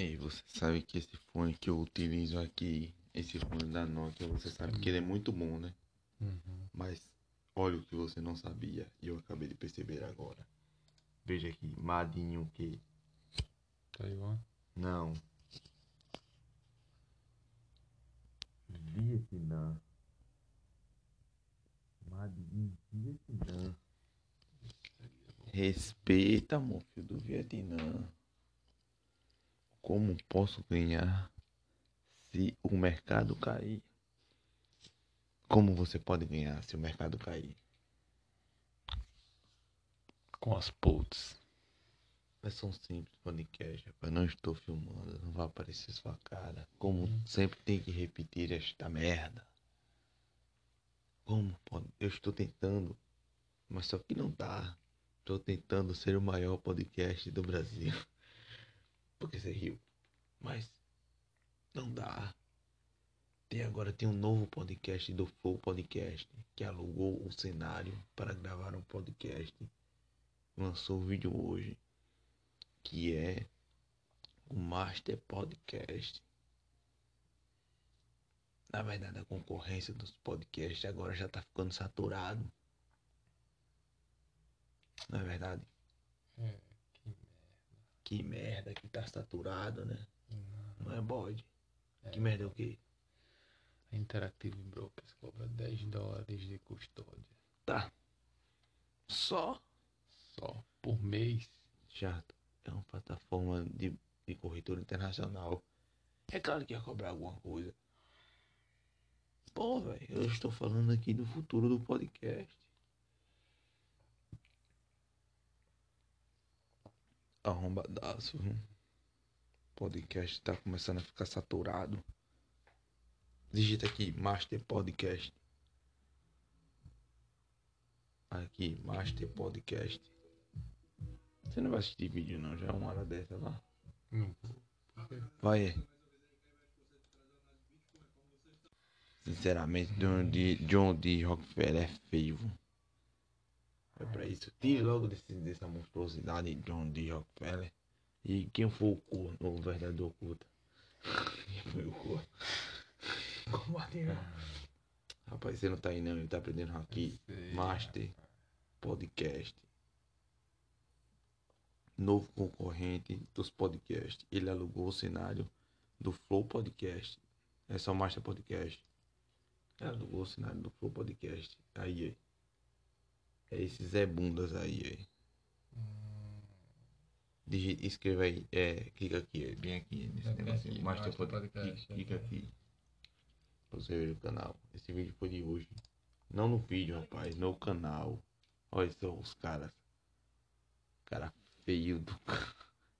Ei, você sabe que esse fone que eu utilizo aqui, esse fone da Nokia, você sabe que ele é muito bom, né? Uhum. Mas olha o que você não sabia e eu acabei de perceber agora. Veja aqui, Madinho o quê? Taiwan. Não. Vietnã. Madinho Vietnã. Respeita, meu filho do Vietnã. Como posso ganhar se o mercado cair? Como você pode ganhar se o mercado cair? Com as puts. Versão simples, podcast, rapaz. Não estou filmando, não vai aparecer sua cara. Como sempre tem que repetir esta merda. Como pode? Eu estou tentando, mas só que não dá. Estou tentando ser o maior podcast do Brasil. Porque você riu. Mas não dá. Tem agora tem um novo podcast do Flow Podcast que alugou o cenário para gravar um podcast. Lançou o vídeo hoje que é o Master Podcast. Na verdade, a concorrência dos podcasts agora já tá ficando saturado. Não é verdade? É, que merda que tá saturado, né? merda. Não é bode. É. Que merda é o quê? A Interactive Brokers cobra 10 dólares de custódia. Tá. Só Só por mês. chato. É uma plataforma de, de corretora internacional. É claro que ia cobrar alguma coisa. Pô, velho, eu estou falando aqui do futuro do podcast. Arrombadaço. viu? Podcast tá começando a ficar saturado. Digita aqui, Master Podcast. Aqui, Master Podcast. Você não vai assistir vídeo não, já é uma hora dessa lá. Não Vai. Sinceramente, John D. John D. Rockefeller é feio. É pra isso. Tire logo desse, dessa monstruosidade John D. Rockefeller. E quem foi o corno, o verdadeiro oculto? Quem foi o corno? Combater. Rapaz, você não tá aí não, ele tá aprendendo aqui. sei, Master Podcast. Novo concorrente dos podcasts. Ele alugou o cenário do Flow Podcast. É só Master Podcast. Ele alugou o cenário do Flow Podcast. Aí, aí. É esses Zé Bundas aí, aí. Hum, Digi- escreva aí. É, clica aqui, bem aqui nesse Clica negocinho. aqui, Master, Podcast. Podcast, Clica, clica ok. aqui. Pra você ver o canal. Esse vídeo foi de hoje. Não no vídeo, rapaz. No canal. Olha só os caras. Cara feio do.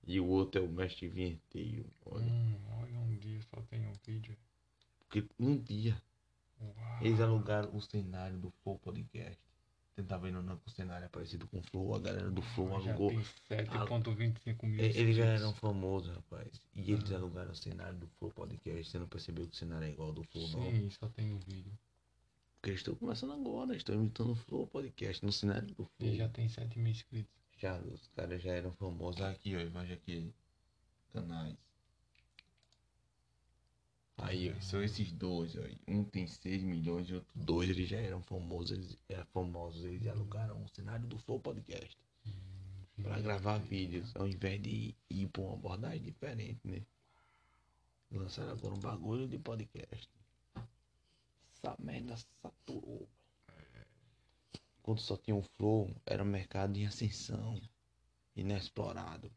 E o outro é o mestre vinheteiro. Olha. hum, olha um dia só tem um vídeo. Porque um dia Uau. eles alugaram o cenário do Flow Podcast. Você tá vendo não que o cenário é parecido com o Flow? A galera do Flow Já alugou. tem 7.25 mil É, Eles já eram famosos, rapaz. E eles Ah. alugaram o cenário do Flow Podcast. Você não percebeu que o cenário é igual ao do Flow, não? Sim, só tem um vídeo. Porque eles estão começando agora. Estão imitando o Flow Podcast no cenário do Flow. E já tem 7 mil inscritos. Já, os caras já eram famosos. Aqui, ó, veja aqui. Canais. Aí, são esses dois. Um tem 6 milhões e outro 2. Eles já eram famosos. Eles eram famosos. Eles alugaram o cenário do Flow Podcast. Pra gravar vídeos. Ao invés de ir pra uma abordagem diferente, né? Lançaram agora um bagulho de podcast. Essa merda saturou. Quando só tinha o Flow, era um mercado em ascensão. Inexplorado.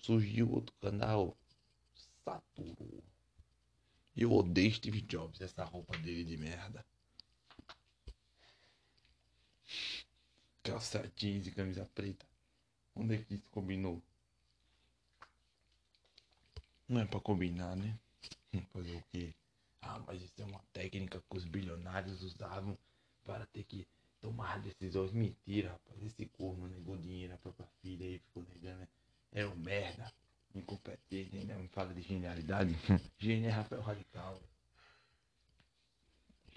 Surgiu outro canal. Saturou. Eu odeio Steve Jobs, essa roupa dele de merda. Calça jeans e camisa preta. Onde é que isso combinou? Não é pra combinar, né? Fazer o quê? Ah, mas isso é uma técnica que os bilionários usavam para ter que tomar decisões. Mentira, rapaz. Esse corno negou dinheiro à própria filha e ficou negando. É um merda. Incompetente, ainda me fala de genialidade. Gênio é Rafael Radical.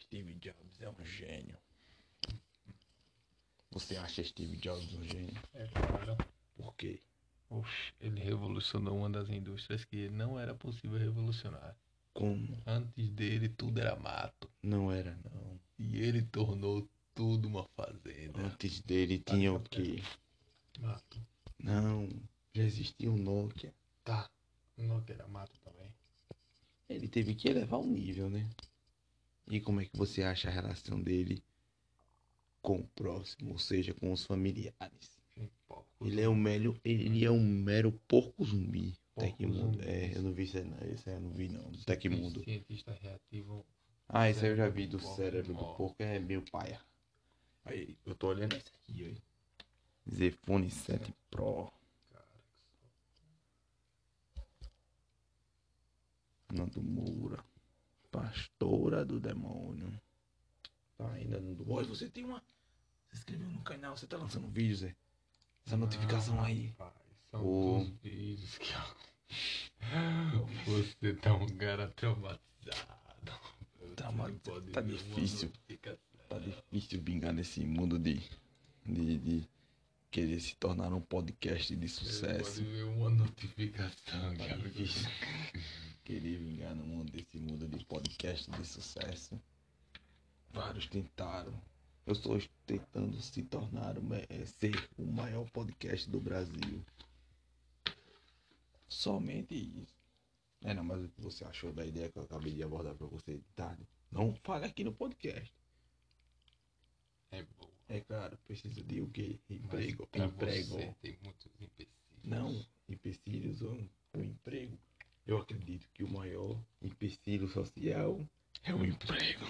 Steve Jobs é um gênio. Você acha Steve Jobs um gênio? É claro. Por quê? Oxe, ele revolucionou uma das indústrias que não era possível revolucionar. Como? Antes dele, tudo era mato. Não era, não. E ele tornou tudo uma fazenda. Antes dele tinha o quê? Mato. Não, já existia um Nokia. Tá. Era mato também. Ele teve que elevar o nível, né? E como é que você acha a relação dele com o próximo, ou seja, com os familiares? Ele é um mero, ele é um mero porco zumbi. Tecmundo. É, eu não vi isso aí, não. Esse aí eu não vi não. Do Tecmundo. Cientista reativo. Ah, esse aí eu já vi do cérebro do porco, é meio paia. Aí, eu tô olhando esse aqui, aí. Zefone 7 Pro. Cara, Nando Moura. Pastora do demônio. Tá ainda no do. Olha, você tem uma. Você inscreveu no canal, você tá lançando vídeos, Zé. Essa notificação Ah, aí. rapaz, são dos vídeos que eu... Você tá um cara traumatizado. Trauma- Você não pode tá difícil. Tá difícil vingar nesse mundo de. de, de querer se tornar um podcast de sucesso. pode ver uma notificação, cara. difícil. Querer vingar no mundo desse mundo de podcast de sucesso. Vários tentaram. Eu estou tentando se tornar, eh, ser o maior podcast do Brasil. Somente isso. É, não, mas o que você achou da ideia que eu acabei de abordar pra você de tarde? Não fale aqui no podcast. É boa. É claro, preciso de o quê? Emprego. Emprego. tem muitos empecilhos. Não, empecilhos ou o emprego. Eu acredito que o maior empecilho social é o emprego.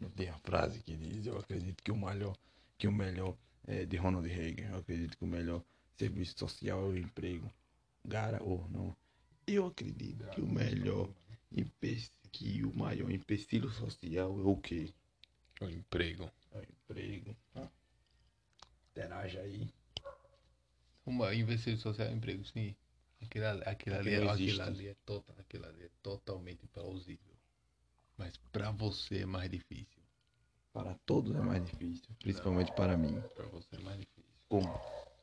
Não tem a frase que diz, eu acredito que o melhor, que o melhor é de Ronald Reagan, eu acredito que o melhor serviço social é o emprego. Gara ou não. Eu acredito que o melhor empe- que o maior empecilho social é o quê? O emprego. É o emprego. Ah. Interaja aí. Uma investir social é emprego, sim. Aquilo, ali- aquilo, ali, Aquilo é- aquilo, ali é total, aquilo ali é totalmente plausível. Mas pra você é mais difícil. Para todos é mais difícil, principalmente para mim. Pra você é mais difícil. Como?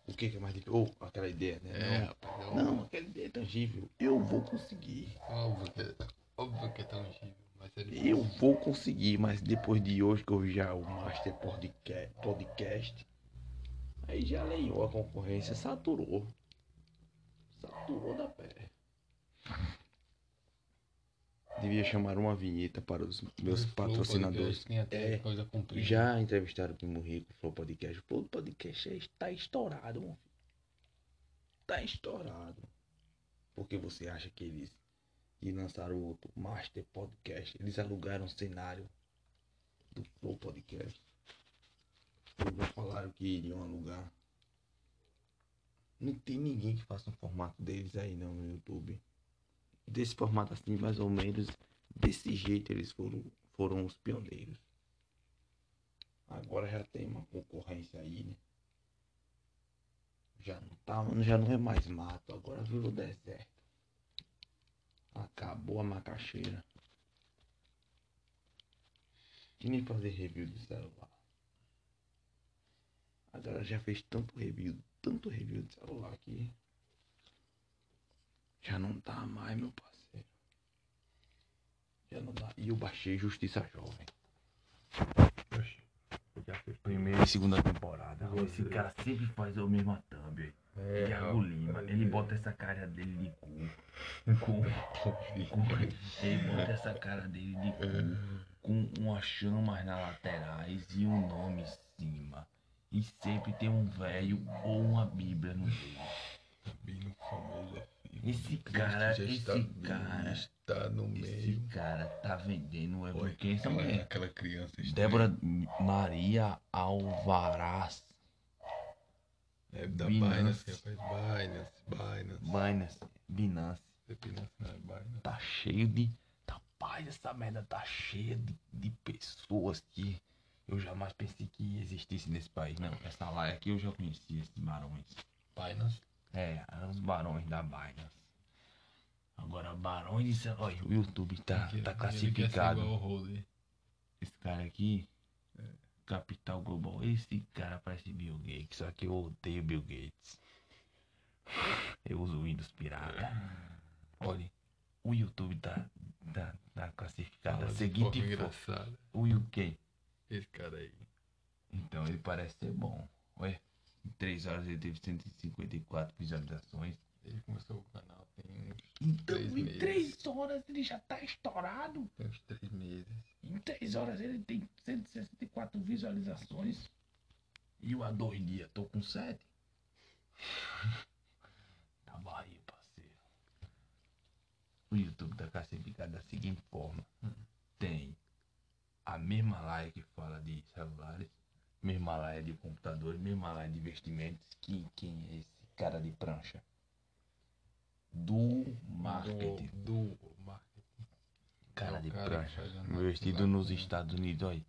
O que, que é mais difícil? Ou aquela ideia, né? É, não, rapaz. É não, aquela ideia é tangível. Eu vou conseguir. óbvio, que, óbvio que é tangível. É. Eu vou conseguir, mas depois de hoje que eu já o Master Podca- Podcast, aí já leiou a concorrência, saturou. Saturou da pé. Devia chamar uma vinheta para os meus Flow patrocinadores. Podcast Tem até É. Já entrevistaram o Primo Rico, o Flow Podcast. O Flow Podcast está estourado, meu filho. Tá estourado. Porque você acha que eles que lançaram o outro Master Podcast, eles alugaram o cenário do Flow Podcast. Eles falaram que iriam alugar. Não tem ninguém que faça um formato deles aí não no YouTube. Desse formato assim, mais ou menos, desse jeito eles foram, foram os pioneiros. Agora já tem uma concorrência aí, né? Já não tá, já não é mais mato, agora virou deserto. Acabou a macaxeira. Que nem fazer review de celular. A galera já fez tanto review, tanto review de celular que já não tá mais, meu parceiro. Já não dá. E eu baixei Justiça Jovem. Já fez primeira e segunda temporada. Esse cara sempre faz a mesma thumb. É, Thiago Lima, ele bota essa cara dele de cu. Com, com- ele bota essa cara dele de cu. Com umas chamas nas laterais e um nome em cima. E sempre tem um velho ou uma bíblia no meio. Bem no famoso Esse cara, esse cara, está no esse meio. cara tá vendendo o Evangelho. aquela, aquela criança. Débora Maria Alvaraz É da Binance. Binance, rapaz. Binance, Binance. Binance, Binance. Binance não é Binance. tá cheio de. Rapaz, essa merda tá cheia de, de pessoas que eu jamais pensei que existisse nesse país. Não, essa laia aqui eu já conhecia, esses barões. Binance. É, os barões da Binance. Agora, barões de. Olha, o YouTube tá, Que- tá classificado. Esse cara aqui, Capital Global. Esse cara parece Bill Gates, só que eu odeio Bill Gates. Eu uso Windows pirata. Olha, o YouTube tá, tá, tá classificado da seguinte forma. O UK. Esse cara aí. Então ele parece ser bom. Ué, em 3 horas ele teve 154 visualizações. Ele começou o canal tem uns, Então Três em meses. 3 horas ele já tá estourado. tem uns três meses. Em 3 horas ele tem 164 visualizações. E eu há dois dias tô com 7. Tá barriga, parceiro. O YouTube tá classificado da seguinte forma. Tem a mesma live que fala de celulares, mesma live de computadores, mesma live de investimentos. Que, quem é esse cara de prancha? Do marketing. Do, do marketing. Cara É de cara prancha. Investido nos com- Estados Unidos, olha.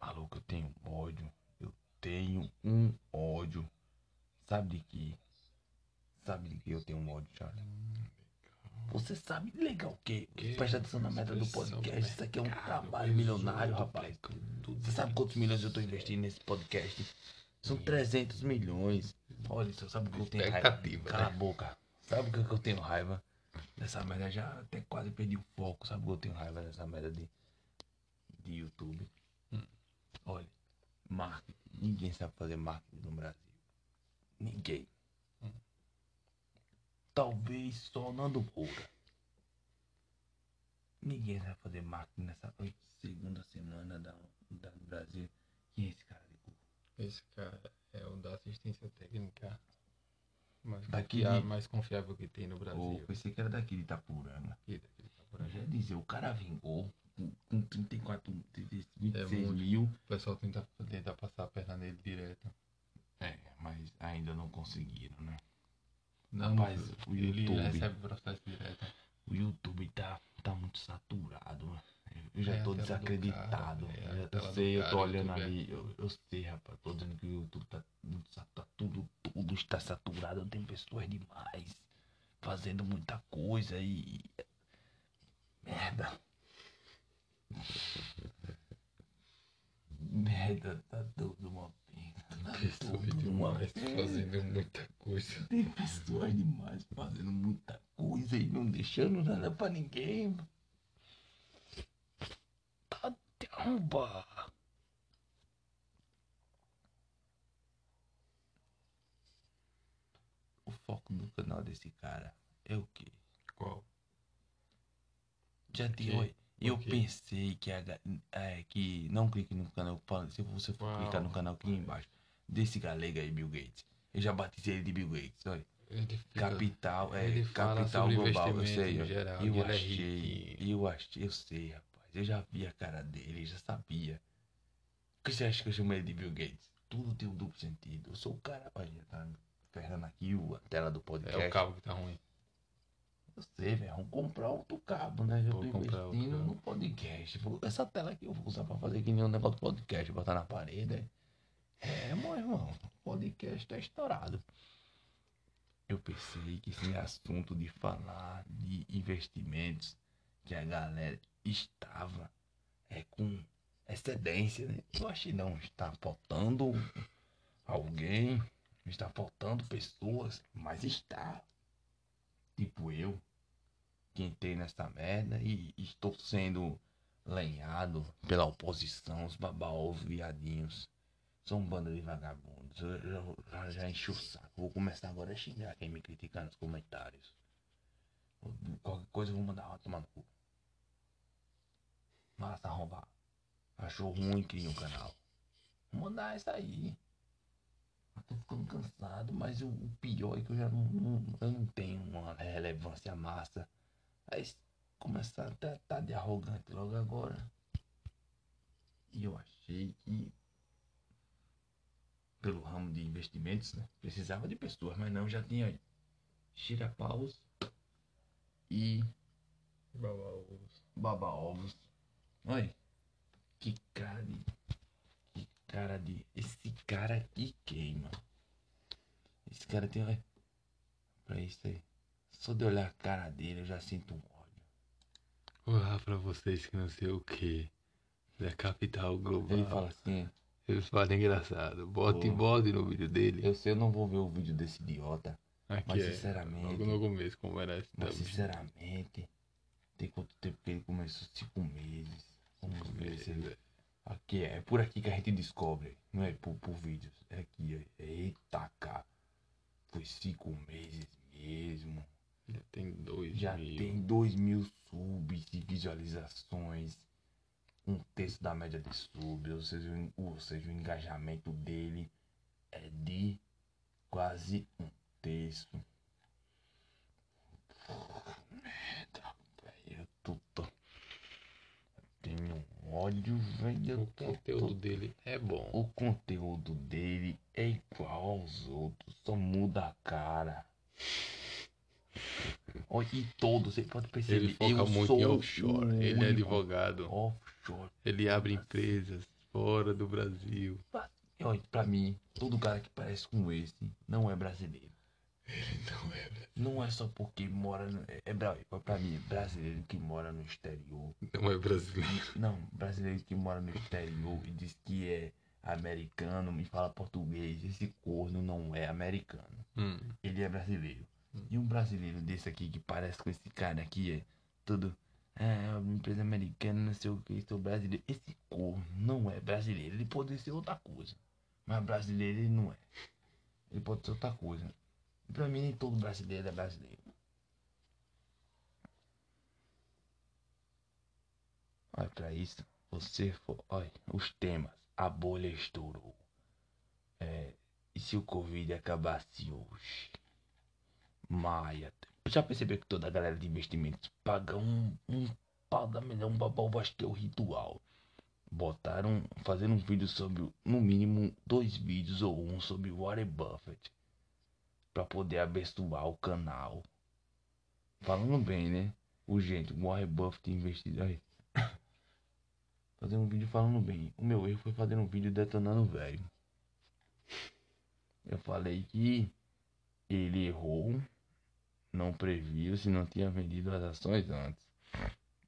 Maluco, eu tenho ódio. Eu tenho um ódio. Sabe de que? Sabe de que eu tenho um ódio, Charles? Você sabe legal o quê? Que? Presta atenção na meta do podcast. Isso aqui é um trabalho milionário, rapaz. tudo Você sabe quantos milhões eu tô investindo nesse podcast? São 300 milhões. Olha, você sabe o que eu tenho raiva? Cala a né? boca. Sabe o que eu tenho raiva? Dessa merda já até quase perdi o foco. Sabe eu tenho raiva dessa merda de, de YouTube? Hum. Olha, marketing. Ninguém sabe fazer marketing no Brasil. Ninguém. Hum. Talvez só Nando Moura. Ninguém sabe fazer marketing nessa segunda semana da, da do Brasil. Quem é esse cara de cu? Esse cara é o da assistência técnica Daqui confiável, de- mais confiável que tem no Brasil. Ou pensei que era daqui de Itapuranga. Aqui, daqui Eu aí. já dizer, o cara vingou com, com 34, 26 É muito. mil. O pessoal tenta, tenta passar a perna nele direto. É, mas ainda não conseguiram, né? Não, Rapaz, o YouTube. recebe processo direto. O YouTube tá, tá muito saturado. Eu já É a tô desacreditado. cara, é a Eu sei, eu tô olhando YouTube é- ali. Eu, eu sei, rapaz. Tô dizendo que o YouTube tá, muito sa- tá tudo está saturado. Tem pessoas demais fazendo muita coisa e. Merda. Merda, tá tudo uma pena. Tá Pessoas tudo uma demais pena. fazendo muita coisa. Tem pessoas demais fazendo muita coisa e não deixando nada pra ninguém. Tá derruba. O foco do canal desse cara é o quê? Qual? Eu quê? pensei que, a, é, que não clique no canal, se você for clicar no canal aqui embaixo, desse galega aí, Bill Gates. Eu já batizei ele de Bill Gates, olha. Fica- Capital, é, capital global, eu sei. geral, eu e ele é achei, riquinho. eu achei, eu sei, rapaz. Eu já vi a cara dele, já sabia. Por que você acha que eu chamei ele de Bill Gates? Tudo tem um duplo sentido. Eu sou o cara, olha, tá ferrando aqui a tela do podcast. É o cabo que tá ruim. Eu sei, velho, vamos comprar outro cabo, né? Eu Vou tô investindo no podcast. Essa tela aqui eu vou usar pra fazer que nem um negócio do podcast, botar na parede. é. É, meu irmão, o podcast tá estourado. Eu pensei que esse assunto de falar de investimentos que a galera estava é com excedência, né? Eu achei não, está faltando alguém, está faltando pessoas, mas está. Tipo eu, que entrei nessa merda e estou sendo lenhado pela oposição, os babaovos viadinhos. São um bando de vagabundos. Eu já, já, já enchi o saco. Vou começar agora a xingar quem me criticar nos comentários. Qualquer coisa eu vou mandar uma tomar no cu. Massa arrombar. Achou ruim, cria um canal. Vou mandar essa aí. Eu tô ficando cansado, mas o, o pior é que eu já não, não- eu não tenho uma relevância massa. Aí começar a tratar de arrogante logo agora. E eu achei que pelo ramo de investimentos, né? Precisava de pessoas, mas não, já tinha Chirapaus e Baba Ovos. Olha, que cara de. Cara de. Esse cara aqui queima. Esse cara tem. Pra isso aí. Só de olhar a cara dele eu já sinto um ódio. Olá pra vocês que não sei o que. Da capital global. Ele fala assim: Eles falam engraçado. Bote Pô. bode no vídeo dele. Eu sei, eu não vou ver o vídeo desse idiota. Aqui Mas é. sinceramente. Logo no começo, como era esse Mas sinceramente, tem quanto tempo que ele começou? Cinco meses. Vamos ver se ele. Aqui é, é por aqui que a gente descobre. Não é por, por vídeos. É aqui, é. Eita, cara. Foi cinco meses mesmo. Já tem dois Já mil. tem dois mil subs de visualizações. Um terço da média de subs. Ou seja, o ou seja, o engajamento dele é de quase um terço. Merda, velho. Eu tô, eu tenho ódio, velho. O conteúdo tô- dele é bom. O conteúdo dele é igual aos outros, só muda a cara. Olha, E todos, você pode perceber. Ele foca muito em offshore. Ele é advogado. Offshore. Ele abre empresas fora do Brasil. Olha, pra mim, todo cara que parece com esse não é brasileiro. Não é, Não é só porque mora no. É, é pra mim, brasileiro que mora no exterior. não é brasileiro. Não, brasileiro que mora no exterior e diz que é americano e fala português. Esse corno não é americano. Hum, Ele é brasileiro. E um brasileiro desse aqui que parece com esse cara aqui é tudo. Ah, é uma empresa americana, não sei o que, sou brasileiro. Esse corno não é brasileiro. Ele pode ser outra coisa. Mas brasileiro ele não é. Ele pode ser outra coisa. Pra mim nem todo brasileiro é brasileiro. Olha pra isso. Você for. Olha, os temas. A bolha estourou. É. E se o Covid acabasse hoje? Maia. Já percebeu que toda a galera de investimentos paga um, um pau da acho que é o ritual. Botaram, fazendo um vídeo sobre, no mínimo, dois vídeos ou um sobre Warren Buffett. Pra poder abençoar o canal. Falando bem, né? O gente, o Warren Buffett investido aí. Fazendo um vídeo falando bem. O meu erro foi fazer um vídeo detonando o velho. Eu falei que ele errou, não previu se não tinha vendido as ações antes.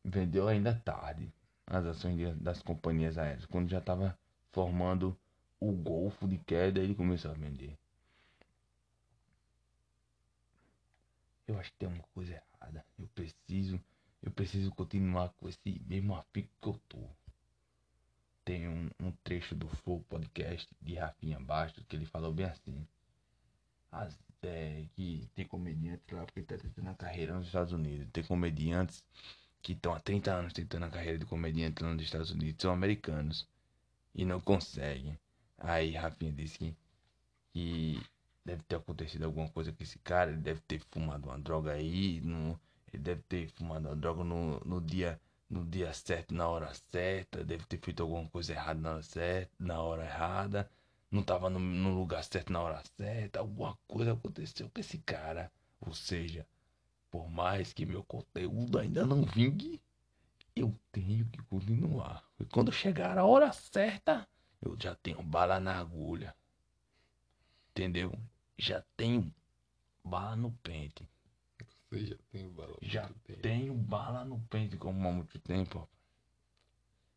Vendeu ainda tarde as ações de- das companhias aéreas. Quando já estava formando o golfo de queda, ele começou a vender. Eu acho que tem uma coisa errada. Eu preciso, eu preciso continuar com esse mesmo afico que eu tô. Tem um, um trecho do Flow Podcast de Rafinha Bastos que ele falou bem assim. As, é, que tem comediantes lá porque tá tentando a carreira nos Estados Unidos. Tem comediantes que estão há 30 anos tentando a carreira de comediante lá nos Estados Unidos. São americanos. E não conseguem. Aí Rafinha disse que, que deve ter acontecido alguma coisa com esse cara. Ele deve ter fumado uma droga aí. No, ele deve ter fumado uma droga no, no dia no dia certo, na hora certa, deve ter feito alguma coisa errada na hora certa, na hora errada, não tava no, no lugar certo na hora certa, alguma coisa aconteceu com esse cara. Ou seja, por mais que meu conteúdo ainda não vingue, eu tenho que continuar. E quando chegar a hora certa, eu já tenho bala na agulha. Entendeu? Já tenho bala no pente. Você já tem bala. Já tempo. tenho bala no pente como há muito tempo. rapaz.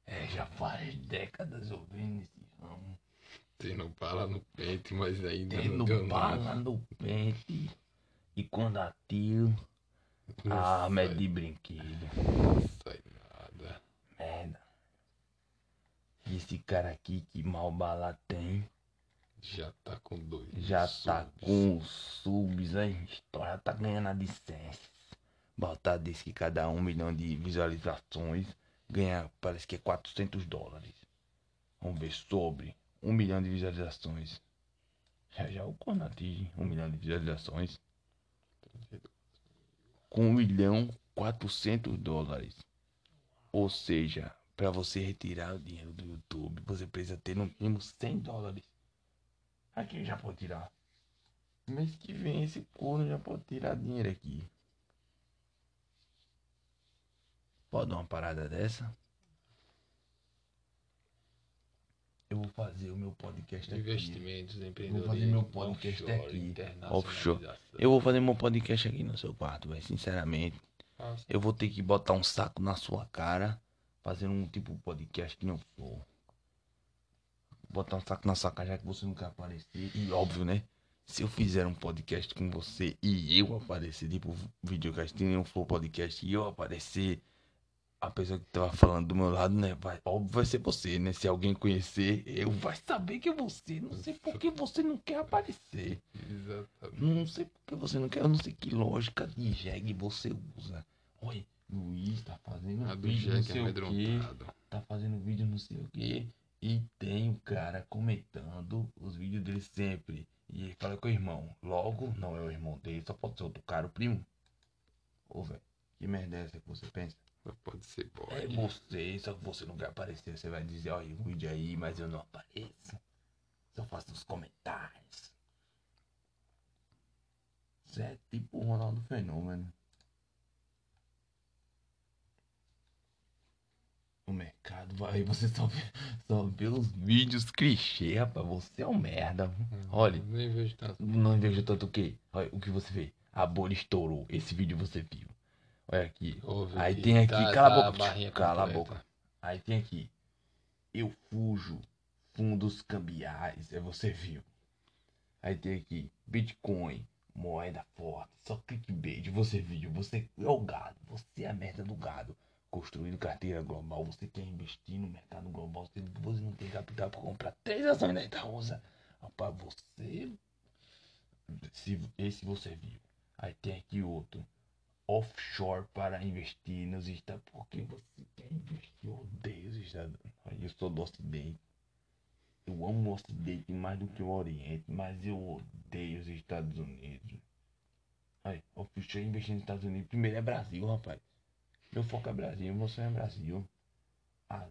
É, já várias décadas eu venho nesse ramo. Tendo bala no pente, mas ainda Tendo não deu bala nada. no pente. E quando atiro, Não a arma é de brinquedo. Não sai nada. Merda. E esse cara aqui que mal bala tem, Já tá com dois. já tá subs. com os subs aí. História tá ganhando a licença. Botar disse que cada um milhão de visualizações ganha, parece que é 400 dólares. Vamos ver sobre um milhão de visualizações. Já já o quando atinge um milhão de visualizações. Com um milhão 400 dólares. Ou seja, para você retirar o dinheiro do YouTube, você precisa ter no mínimo 100 dólares. Aqui já pode tirar. Mês que vem esse corno já pode tirar dinheiro aqui. Pode dar uma parada dessa? Eu vou fazer o meu podcast aqui. Investimentos, fazer empreendedorismo, meu podcast offshore, aqui. internacionalização. Eu vou fazer meu podcast aqui no seu quarto, velho. Sinceramente. Eu vou ter que botar um saco na sua cara, fazendo um tipo de podcast que não for. Botar um saco na sua cara já que você não quer aparecer. E óbvio, né? Se eu fizer um podcast com você e eu aparecer, tipo, videocast, tem um for podcast e eu aparecer, a pessoa que tava falando do meu lado, né? Vai, óbvio, vai ser você, né? Se alguém conhecer, eu vai saber que é você. Não sei por que você não quer aparecer. Exatamente. Não sei por que você não quer. Eu não sei que lógica de jegue você usa. Olha, Luiz tá fazendo A do vídeo não Jack sei o quê. Tá fazendo vídeo não sei o quê. E tem o cara comentando os vídeos dele sempre. E ele fala com o irmão. Logo, não é o irmão dele, só pode ser outro cara, o primo. Ô, velho, que merda é essa que você pensa? Pode ser, pode. É você, só que você não quer aparecer. Você vai dizer, olha, o vídeo aí, mas eu não apareço. Só faço os comentários. Você é tipo o Ronaldo Fenômeno. O mercado vai, você só vê, só vê os vídeos clichê, rapaz. Você é um merda. Olha, Nem vejo tanto. não vejo tanto o que? Olha o que você vê. A bolha estourou. Esse vídeo você viu. Olha aqui. Ouve Aí aqui, tem aqui, tá- cala tá a boca. barrinha cala a boca. Aí tem aqui. Eu fujo. Fundos cambiais. É você viu. Aí tem aqui. Bitcoin. Moeda forte. Só clickbait. Você viu. Você é o gado. Você é a merda do gado. Construindo carteira global. Você quer investir no mercado global. Você, você não tem capital para comprar três ações da Itaúsa. Rapaz, você. Se, esse você viu. Aí tem aqui outro offshore para investir nos Estados Porque você quer investir? Eu odeio os Estados Unidos. Eu sou do Ocidente. Eu amo o Ocidente mais do que o Oriente, mas eu odeio os Estados Unidos. Aí, offshore investir nos Estados Unidos. Primeiro é Brasil, rapaz. Meu foco é Brasil, você é Brasil. As,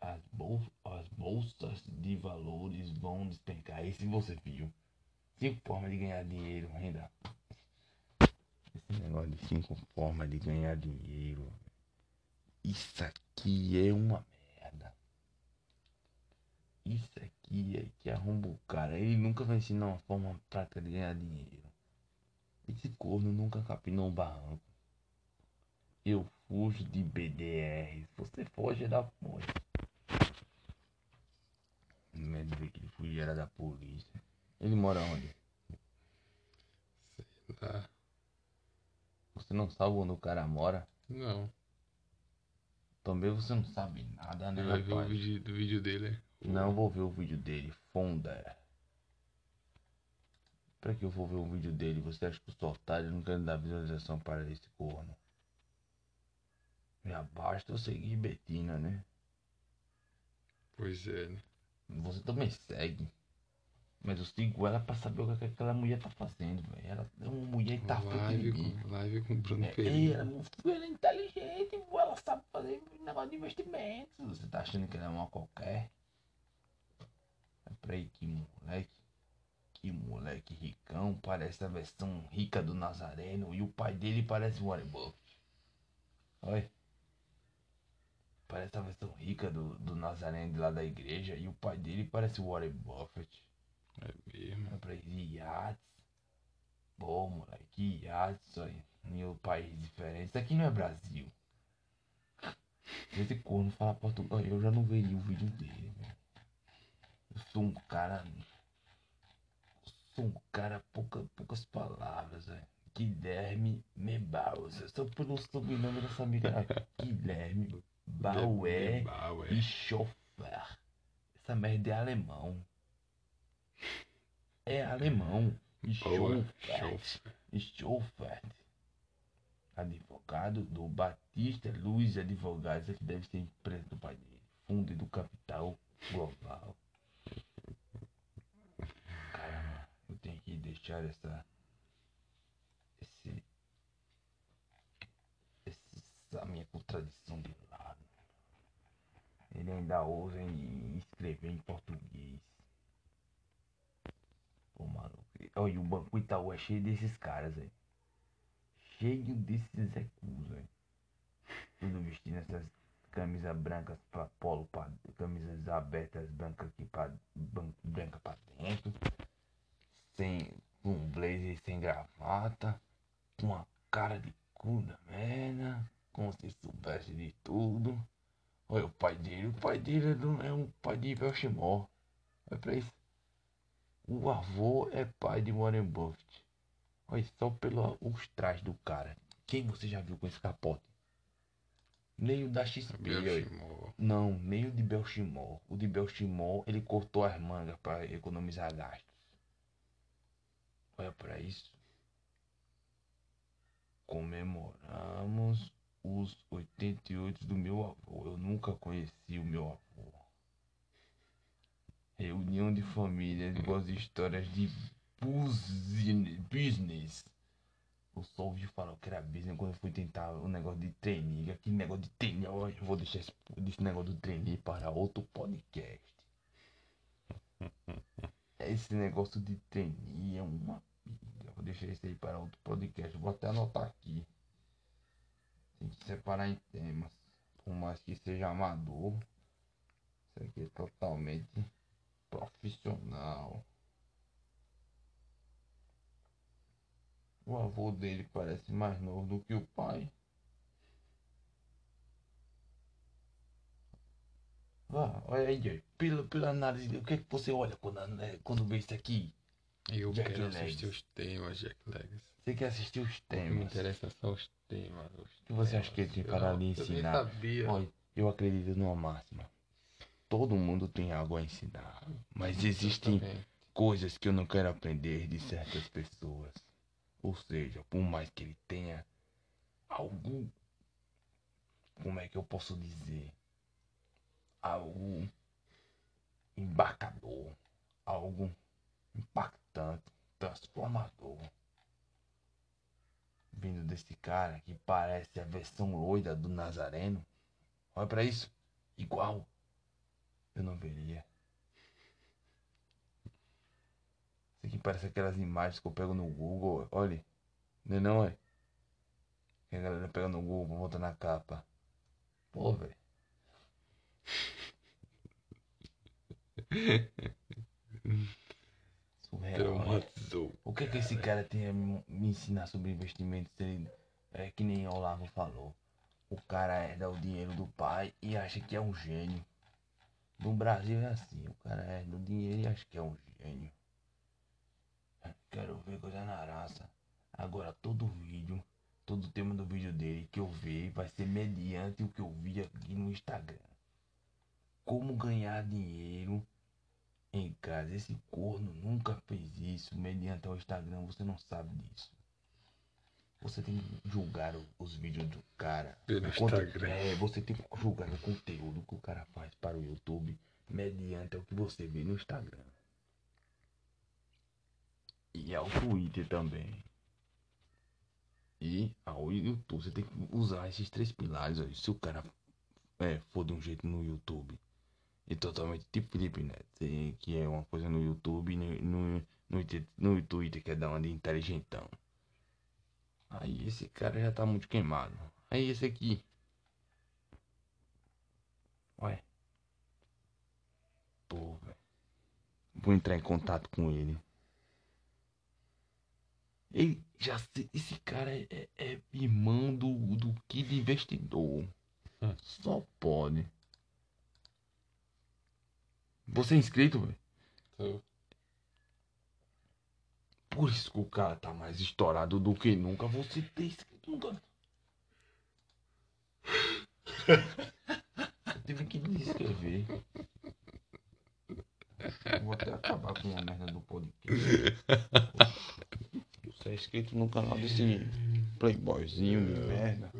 as, as bolsas de valores vão despencar. Esse você viu. Cinco formas de ganhar dinheiro, renda. Esse negócio de cinco formas de ganhar dinheiro. Isso aqui é uma merda. Isso aqui é que arromba o cara. Ele nunca vai ensinar uma forma prática de ganhar dinheiro. Esse corno nunca capinou um barranco. Eu fujo de BDR. Você foge da fonte. Não é dizer que ele fugia era da polícia. Ele mora onde? Tá. Você não sabe onde o cara mora? Não. Também você não sabe nada, né, Vai ver o vídeo do vídeo dele. Não vou ver o vídeo dele, Fonda. Pra que eu vou ver o vídeo dele? Você acha que eu sou otário e não quero dar visualização para esse corno? Já basta eu seguir Betina, né? Pois é, né? Você também segue. Mas eu sigo ela pra saber o que aquela mulher tá fazendo, velho. Ela é uma mulher que tá feita live, com, live com o Bruno É, Pereira. ela, ela é inteligente, ela sabe fazer negócio de investimentos. Você tá achando que ela é uma qualquer? É pra aí que moleque. Que moleque ricão. Parece a versão rica do Nazareno. E o pai dele parece o Warren Buffett. Olha. Parece a versão rica do, do Nazareno de lá da igreja. E o pai dele parece o Warren Buffett. É mesmo. É pra ir iates. Pô, moleque, que iates aí. Em um país diferente. Isso aqui não é Brasil. Esse corno fala português. Eu já não veria o vídeo dele, velho. Eu sou um cara. Eu sou um cara pouca, poucas palavras, velho. Guilherme Mebaus. Eu só pelo sobrenome dessa amiga. Guilherme Bauer Bauer. e Schofer. Essa merda é alemão. É alemão. Boa. Schofer. Schofer. Advogado do Batista Luiz Advogados, que deve ser empresa do pai dele. Fundo do Capital Global. Caramba, eu tenho que deixar essa. Esse. Essa minha contradição de. Ele ainda ousa em escrever em português. Pô, maluco. Olha, o Banco Itaú é cheio desses caras, aí. Cheio desses ecus, velho. Tudo vestindo essas camisas brancas pra polo, pra, camisas abertas brancas aqui pra branca pra dentro. Sem um blazer sem gravata. Com uma cara de cu da merda. Como se soubesse de tudo. Olha o pai dele. O pai dele é, do- é um pai de Belchimor. Olha pra isso. O avô é pai de Warren Buffett. Olha só pelos trajes do cara. Quem você já viu com esse capote? Nem o da XP. Não, nem o de Belchimor. O de Belchimor, ele cortou as mangas para economizar gastos. Olha para isso. Comemoramos os 88 do meu avô. Eu nunca conheci o meu avô. Reunião de família, boas histórias de business. Eu só ouvi falar que era business quando eu fui tentar o negócio de trainee. Aquele negócio de trainee, eu vou deixar esse, esse negócio do trainee para outro podcast. Esse negócio de trainee é uma. Vou deixar isso aí para outro podcast. Vou até anotar aqui. Tem que separar em temas. Por mais que seja amador. Isso aqui é totalmente profissional. O avô dele parece mais novo do que o pai. Ah, olha aí, Jerry. pela, pela análise, o que, é que você olha quando, né, quando vê isso aqui? Eu Jack quero Legs. assistir os temas, Jack Legs. Você quer assistir os O que me temas? interessa são os temas. os que você temas. acha que ele tem Eu para lhe eu ensinar? sabia. Olha, eu acredito numa máxima. Todo mundo tem algo a ensinar. Mas existem coisas que eu não quero aprender de certas pessoas. Ou seja, por mais que ele tenha algum. Como é que eu posso dizer? Algo embarcador. Algo impactante, transformador. Vindo desse cara que parece a versão loira do Nazareno. Olha pra isso. Igual. Eu não veria. Isso aqui parece aquelas imagens que eu pego no Google. Olha. Não é não, é? Que a galera pega no Google, bota na capa. Pô, velho. Surreal. né? O que que esse cara tem a me me ensinar sobre investimento se ele é que nem o Olavo falou? O cara herda o dinheiro do pai e acha que é um gênio. No Brasil é assim, o cara herda o dinheiro e acha que é um gênio. Quero ver coisa na raça. Agora todo vídeo, todo tema do vídeo dele que eu ver vai ser mediante o que eu vi aqui no Instagram. Como ganhar dinheiro em casa. Esse corno nunca fez isso mediante o Instagram, você não sabe disso. Você tem que julgar os vídeos do cara. Pelo Instagram. É, você tem que julgar o conteúdo que o cara faz para o YouTube mediante o que você vê no Instagram. E ao Twitter também. E ao YouTube. Você tem que usar esses três pilares aí. Se o cara é, for de um jeito no YouTube e totalmente tipo Felipe Neto, e- que é uma coisa no YouTube e no, no, no, no Twitter que é da uma de inteligentão. Aí esse cara já tá muito queimado. Aí esse aqui. Ué. Pô, velho. Vou entrar em contato com ele. Ele já se- esse cara é, é- é irmão do, do Kid Investidor. Hum. Só pode. Você é inscrito, velho? Tô- Por isso que o cara tá mais estourado do que nunca. Você ter inscrito nunca. Eu tive que desescrever. Vou até acabar com a merda do podcast. Você é inscrito no canal desse playboyzinho de merda.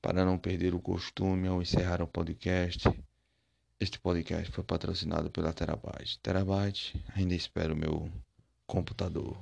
Para não perder o costume ao encerrar o podcast, este podcast foi patrocinado pela Terabyte. Terabyte, ainda espero o meu computador.